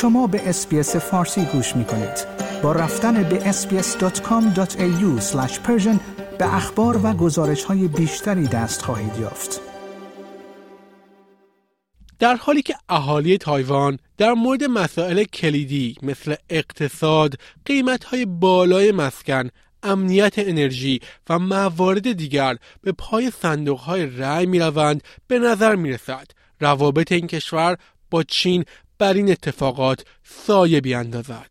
شما به SBS فارسی گوش می کنید. با رفتن به sbs.com.au به اخبار و گزارش های بیشتری دست خواهید یافت. در حالی که اهالی تایوان در مورد مسائل کلیدی مثل اقتصاد، قیمت‌های بالای مسکن، امنیت انرژی و موارد دیگر به پای صندوقهای رأی می روند به نظر می رسد روابط این کشور با چین بر این اتفاقات سایه بیاندازد.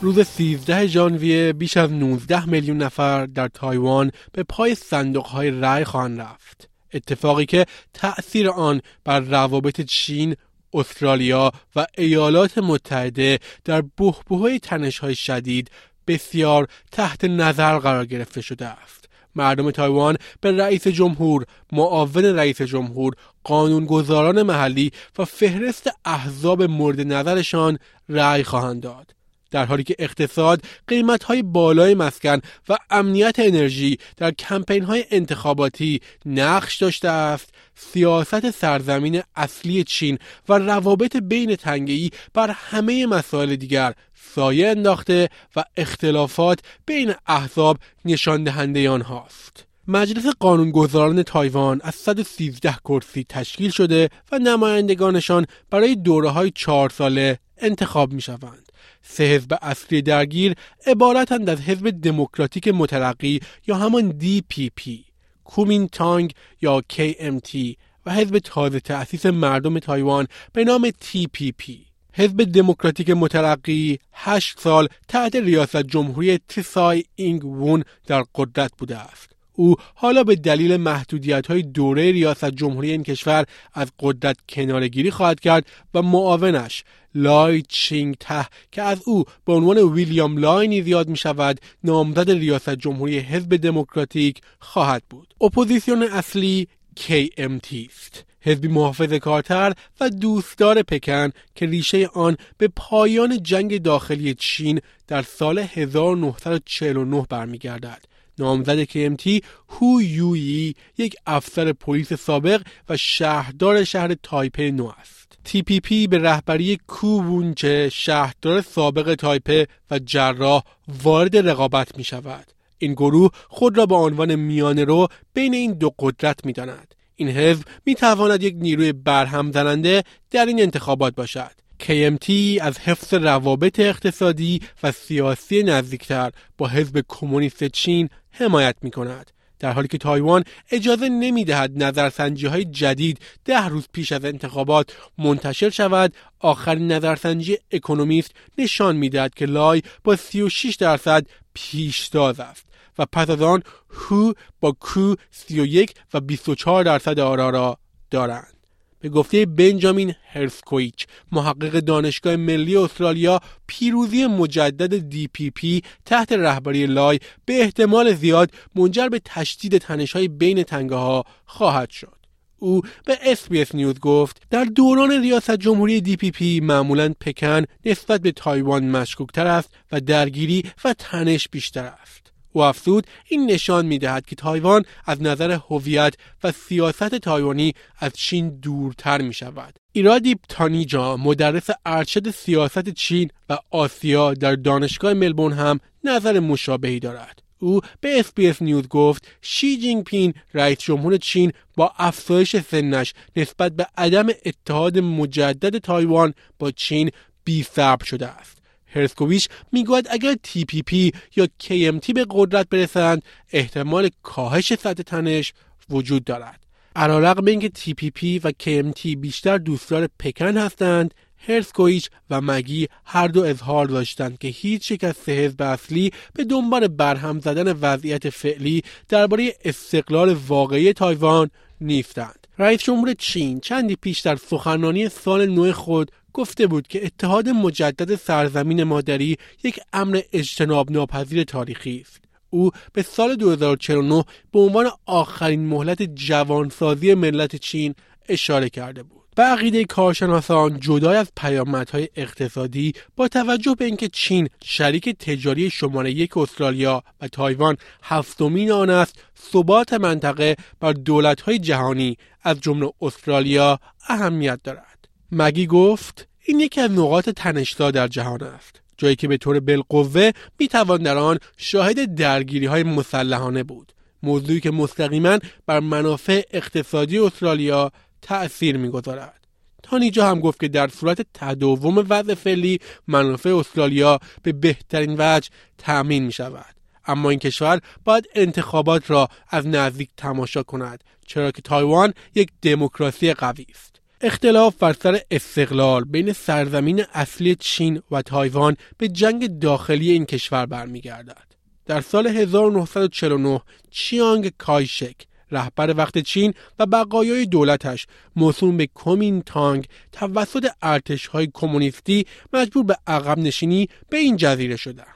روز 13 ژانویه بیش از 19 میلیون نفر در تایوان به پای صندوقهای رأی خواهند رفت. اتفاقی که تأثیر آن بر روابط چین، استرالیا و ایالات متحده در بحبوهای تنشهای شدید بسیار تحت نظر قرار گرفته شده است. مردم تایوان به رئیس جمهور، معاون رئیس جمهور، قانونگذاران محلی و فهرست احزاب مورد نظرشان رأی خواهند داد. در حالی که اقتصاد قیمت های بالای مسکن و امنیت انرژی در کمپین های انتخاباتی نقش داشته است سیاست سرزمین اصلی چین و روابط بین تنگهی بر همه مسائل دیگر سایه انداخته و اختلافات بین احزاب نشان دهنده آنهاست. مجلس قانونگذاران تایوان از 113 کرسی تشکیل شده و نمایندگانشان برای دوره های چهار ساله انتخاب می شوند. سه حزب اصلی درگیر عبارتند از حزب دموکراتیک مترقی یا همان DPP، کومینتانگ یا KMT و حزب تازه تأسیس مردم تایوان به نام TPP. حزب دموکراتیک مترقی هشت سال تحت ریاست جمهوری تسای اینگ وون در قدرت بوده است. او حالا به دلیل محدودیت های دوره ریاست جمهوری این کشور از قدرت کناره‌گیری خواهد کرد و معاونش لای چینگ ته که از او به عنوان ویلیام لای نیز یاد می شود نامزد ریاست جمهوری حزب دموکراتیک خواهد بود. اپوزیسیون اصلی KMT است. حزبی محافظه‌کارتر و دوستدار پکن که ریشه آن به پایان جنگ داخلی چین در سال 1949 برمیگردد. نامزد KMT هو یویی یک افسر پلیس سابق و شهردار شهر تایپه نو است. TPP به رهبری کو وونچه شهردار سابق تایپه و جراح وارد رقابت می شود. این گروه خود را به عنوان میانه رو بین این دو قدرت می داند. این حزب می تواند یک نیروی برهم زننده در این انتخابات باشد. KMT از حفظ روابط اقتصادی و سیاسی نزدیکتر با حزب کمونیست چین حمایت می کند. در حالی که تایوان اجازه نمی دهد نظرسنجی های جدید ده روز پیش از انتخابات منتشر شود آخرین نظرسنجی اکونومیست نشان می دهد که لای با 36 درصد پیشتاز است و پس از آن هو با کو 31 و 24 درصد آرا را دارند به گفته بنجامین هرسکویچ محقق دانشگاه ملی استرالیا پیروزی مجدد DPP تحت رهبری لای به احتمال زیاد منجر به تشدید تنشهای بین تنگه ها خواهد شد. او به SBS نیوز گفت در دوران ریاست جمهوری DPP معمولا پکن نسبت به تایوان مشکوکتر است و درگیری و تنش بیشتر است. او افزود این نشان می دهد که تایوان از نظر هویت و سیاست تایوانی از چین دورتر می شود. پرادیپ تانیجا مدرس ارشد سیاست چین و آسیا در دانشگاه ملبورن هم نظر مشابهی دارد. او به SBS News گفت شی جینگ پین رئیس جمهور چین با افزایش سنش نسبت به عدم اتحاد مجدد تایوان با چین بی شده است. هرسکوویچ می‌گوید اگر TPP یا KMT به قدرت برسند احتمال کاهش سطح تنش وجود دارد. علیرغم اینکه TPP و KMT بیشتر دوستدار پکن هستند هرسکویچ و مگی هر دو اظهار داشتند که هیچ یک از سه حزب اصلی به دنبال برهم زدن وضعیت فعلی درباره استقلال واقعی تایوان نیستند رئیس جمهور چین چندی پیش در سخنرانی سال نو خود گفته بود که اتحاد مجدد سرزمین مادری یک امر اجتناب ناپذیر تاریخی است. او به سال 2049 به عنوان آخرین مهلت جوانسازی ملت چین اشاره کرده بود. به عقیده کارشناسان جدای از پیامدهای اقتصادی با توجه به اینکه چین شریک تجاری شماره یک استرالیا و تایوان هفتمین آن است ثبات منطقه بر دولتهای جهانی از جمله استرالیا اهمیت دارد. مگی گفت این یکی از نقاط تنشتا در جهان است. جایی که به طور بالقوه می‌توان در آن شاهد درگیری های مسلحانه بود. موضوعی که مستقیما بر منافع اقتصادی استرالیا تأثیر می‌گذارد. تا اینجا هم گفت که در صورت تداوم وضع فعلی منافع استرالیا به بهترین وجه تأمین می شود اما این کشور باید انتخابات را از نزدیک تماشا کند چرا که تایوان یک دموکراسی قوی است. اختلاف بر سر استقلال بین سرزمین اصلی چین و تایوان به جنگ داخلی این کشور برمیگردد. در سال 1949 چیانگ کایشک رهبر وقت چین و بقایای دولتش موسوم به کومین تانگ توسط ارتش های کمونیستی مجبور به عقب نشینی به این جزیره شدند.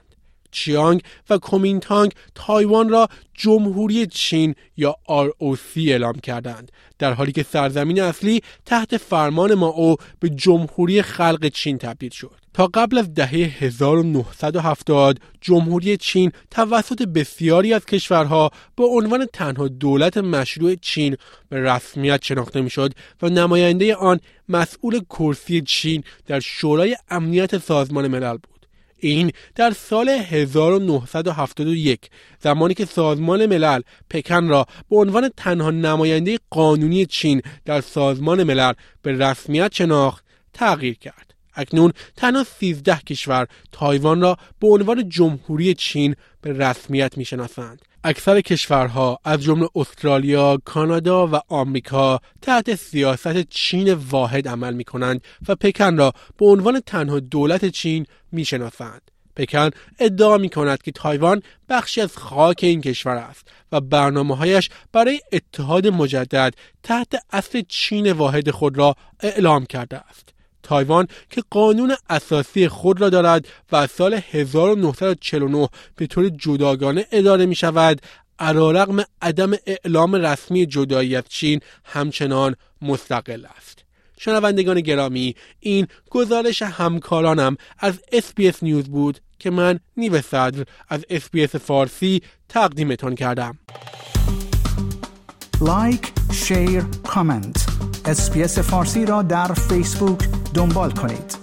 چیانگ و کومینتانگ تایوان را جمهوری چین یا ROC اعلام کردند در حالی که سرزمین اصلی تحت فرمان ماو به جمهوری خلق چین تبدیل شد. تا قبل از دهه 1970 جمهوری چین توسط بسیاری از کشورها به عنوان تنها دولت مشروع چین به رسمیت شناخته می‌شد و نماینده آن مسئول کرسی چین در شورای امنیت سازمان ملل بود. این در سال 1971 زمانی که سازمان ملل پکن را به عنوان تنها نماینده قانونی چین در سازمان ملل به رسمیت شناخت تغییر کرد. اکنون تنها 13 کشور تایوان را به عنوان جمهوری چین به رسمیت می‌شناسند. اکثر کشورها از جمله استرالیا، کانادا و آمریکا تحت سیاست چین واحد عمل می کنند و پکن را به عنوان تنها دولت چین می شناسند. پکن ادعا می کند که تایوان بخشی از خاک این کشور است و برنامه هایش برای اتحاد مجدد تحت اصل چین واحد خود را اعلام کرده است. تایوان که قانون اساسی خود را دارد و از سال 1949 به طور جداگانه اداره می شود علیرغم عدم اعلام رسمی جدایی از چین همچنان مستقل است. شنوندگان گرامی این گزارش همکارانم از SBS News بود که من نیو صدر از SBS فارسی تقدیمتان کردم. Like، share، comment. SBS فارسی را در فیسبوک دنبال کنید.